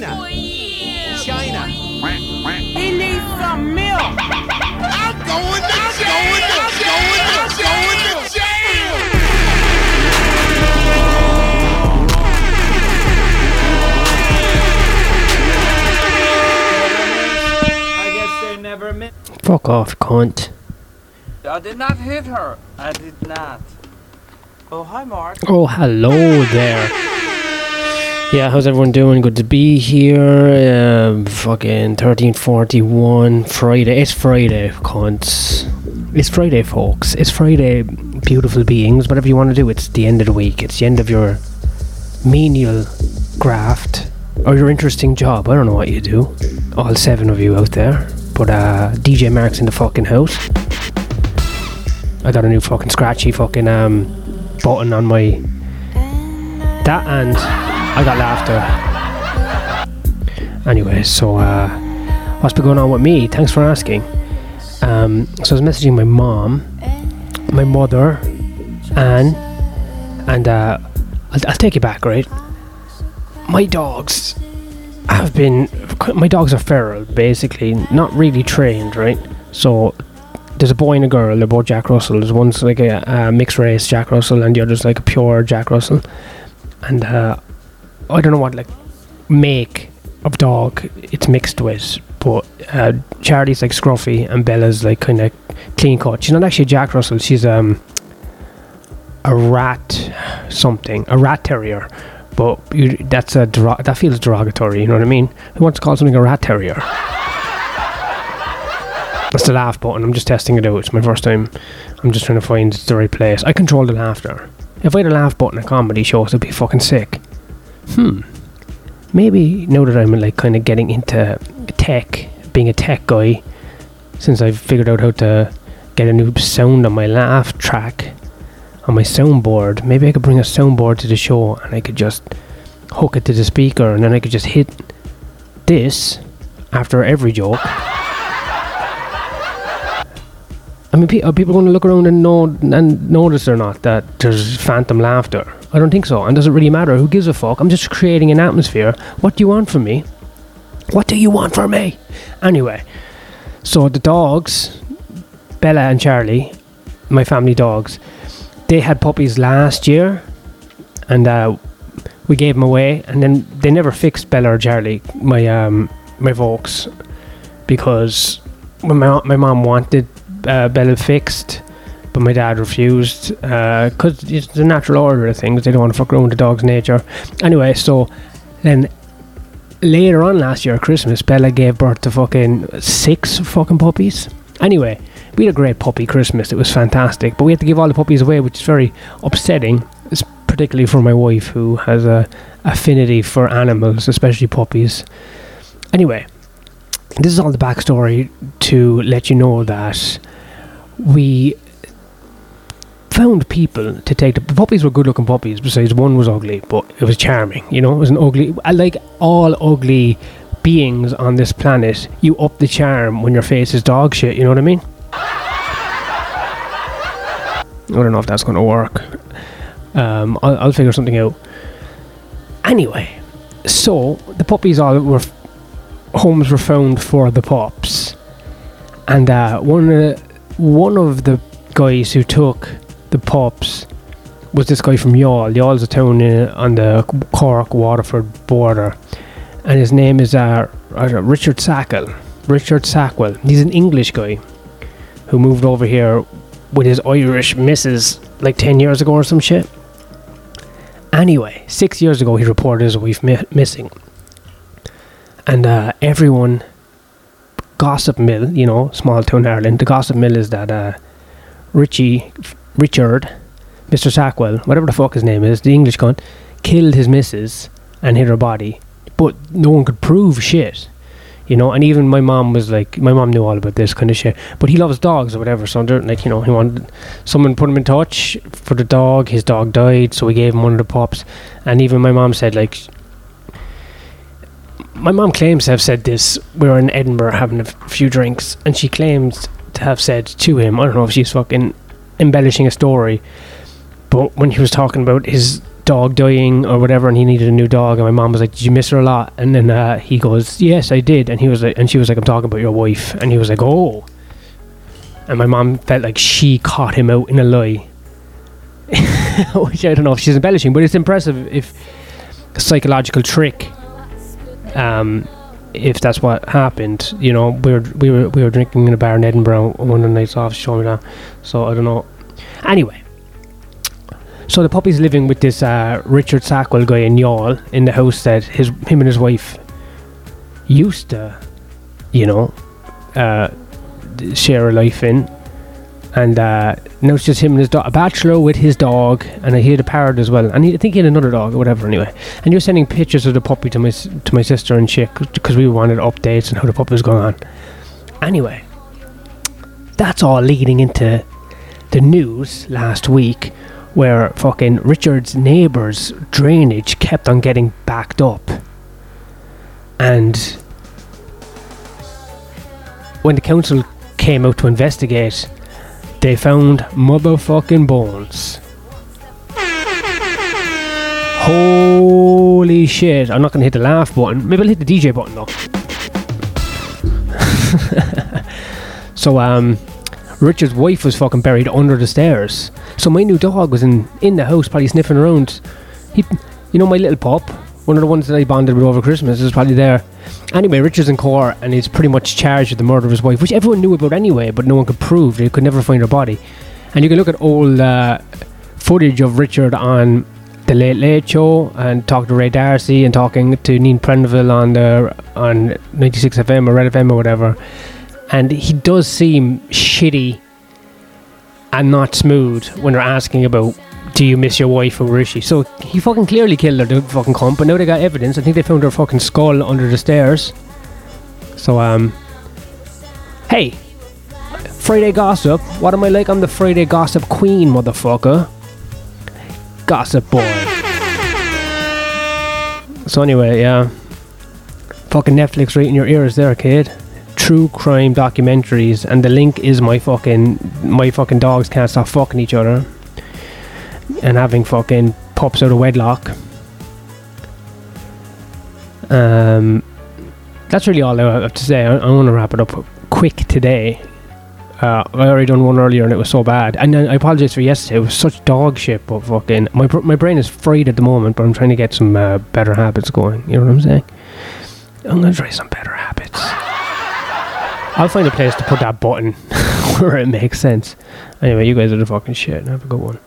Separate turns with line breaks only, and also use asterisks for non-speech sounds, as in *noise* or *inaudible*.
China. China.
He needs some milk.
I'm going to jail. I'm going to going to jail.
I guess they never met.
Fuck off, cunt.
I did not hit her. I did not. Oh, hi, Mark.
Oh, hello there. Yeah, how's everyone doing? Good to be here. Um, fucking 1341 Friday. It's Friday, cunts. It's Friday, folks. It's Friday, beautiful beings. Whatever you want to do, it's the end of the week. It's the end of your menial graft or your interesting job. I don't know what you do. All seven of you out there. But uh, DJ Mark's in the fucking house. I got a new fucking scratchy fucking um button on my that and I got laughter. Anyway, so uh what's been going on with me? Thanks for asking. Um so I was messaging my mom, my mother, Anne, and uh I'll, I'll take you back, right? My dogs have been my dogs are feral, basically, not really trained, right? So there's a boy and a girl. They're both Jack Russell. There's one's like a, a mixed race Jack Russell, and the other's like a pure Jack Russell. And uh, I don't know what like make of dog it's mixed with, but uh, Charlie's like scruffy and Bella's like kind of clean cut. She's not actually Jack Russell. She's um a rat something, a rat terrier. But you, that's a that feels derogatory. You know what I mean? Who wants to call something a rat terrier? *laughs* That's the laugh button. I'm just testing it out. It's my first time. I'm just trying to find the right place. I control the laughter. If I had a laugh button at comedy shows, it'd be fucking sick. Hmm. Maybe now that I'm like kind of getting into tech, being a tech guy, since I've figured out how to get a new sound on my laugh track on my soundboard, maybe I could bring a soundboard to the show and I could just hook it to the speaker and then I could just hit this after every joke. I mean, pe- are people going to look around and know and notice or not that there's phantom laughter? I don't think so. And does it really matter? Who gives a fuck? I'm just creating an atmosphere. What do you want from me? What do you want from me? Anyway, so the dogs, Bella and Charlie, my family dogs, they had puppies last year, and uh, we gave them away. And then they never fixed Bella or Charlie, my um, my folks, because when my my mom wanted uh, Bella fixed, but my dad refused because it's the natural order of things. They don't want to fuck around the dog's nature. Anyway, so then later on last year, Christmas, Bella gave birth to fucking six fucking puppies. Anyway, we had a great puppy Christmas. It was fantastic, but we had to give all the puppies away, which is very upsetting, it's particularly for my wife who has a affinity for animals, especially puppies. Anyway, this is all the backstory to let you know that we found people to take the, the puppies were good looking puppies besides one was ugly but it was charming you know? It was an ugly like all ugly beings on this planet you up the charm when your face is dog shit you know what I mean? I don't know if that's going to work. Um, I'll, I'll figure something out. Anyway so the puppies all were homes were found for the pups, and uh, one of the, one of the guys who took the pups was this guy from. Youghal is a town in, on the Cork Waterford border, and his name is uh, Richard Sackle. Richard Sackwell. He's an English guy who moved over here with his Irish missus like ten years ago or some shit. Anyway, six years ago he reported his wife mi- missing and uh, everyone gossip mill you know small town ireland. The gossip mill is that uh, richie richard mr sackwell whatever the fuck his name is the english cunt killed his missus and hid her body. But no one could prove shit you know and even my mom was like my mom knew all about this kind of shit but he loves dogs or whatever so like you know he wanted someone put him in touch for the dog his dog died so we gave him one of the pups and even my mom said like my mom claims to have said this. We were in Edinburgh having a f- few drinks, and she claims to have said to him, I don't know if she's fucking embellishing a story, but when he was talking about his dog dying or whatever, and he needed a new dog. And my mom was like, "Did you miss her a lot?" And then uh, he goes, "Yes, I did." And he was like, and she was like, "I'm talking about your wife." And he was like, "Oh." And my mom felt like she caught him out in a lie, *laughs* which I don't know if she's embellishing, but it's impressive if psychological trick. Um, if that's what happened, you know, we were we were we were drinking in a bar in Edinburgh one of the nights off. Me that, so I don't know. Anyway, so the puppy's living with this uh, Richard Sackwell guy in Youghal in the house that his him and his wife used to, you know, uh, share a life in. And uh, now it's just him and his dog, a bachelor with his dog, and he had a parrot as well. And he, I think he had another dog or whatever. Anyway, and you're sending pictures of the puppy to my to my sister and chick because we wanted updates on how the puppy was going on. Anyway, that's all leading into the news last week where fucking Richard's neighbour's drainage kept on getting backed up. And when the council came out to investigate, they found motherfucking bones. Holy shit. I'm not going to hit the laugh button. Maybe I'll hit the DJ button though. *laughs* so, um, Richard's wife was fucking buried under the stairs. So my new dog was in, in the house, probably sniffing around. He, you know, my little pup, one of the ones that I bonded with over Christmas, is probably there. Anyway, Richard's in court and he's pretty much charged with the murder of his wife, which everyone knew about anyway, but no one could prove. They could never find her body. And you can look at old uh, footage of Richard on the Late Late Show and talk to Ray D'Arcy and talking to Neil Prendeville on the on 96 FM or Red FM or whatever. And he does seem shitty and not smooth when they're asking about do you miss your wife is she? So he fucking clearly killed her, the fucking cunt, but now they got evidence. I think they found her fucking skull under the stairs. So um Hey Friday gossip. What am I like? I'm the Friday gossip queen, motherfucker. Gossip boy. So anyway, yeah. Fucking Netflix right in your ears there, kid true crime documentaries and the link is my fucking my fucking dogs can't stop fucking each other and having fucking pops out of wedlock. Um that's really all I have to say. I, I want to wrap it up quick today. Uh, I already done one earlier and it was so bad. And I apologize for yesterday. It was such dog shit but fucking my, br- my brain is fried at the moment but I'm trying to get some uh, better habits going. You know what I'm saying? I'm gonna try some better habits. I'll find a place to put that button *laughs* where it makes sense. Anyway, you guys are the fucking shit. Have a good one.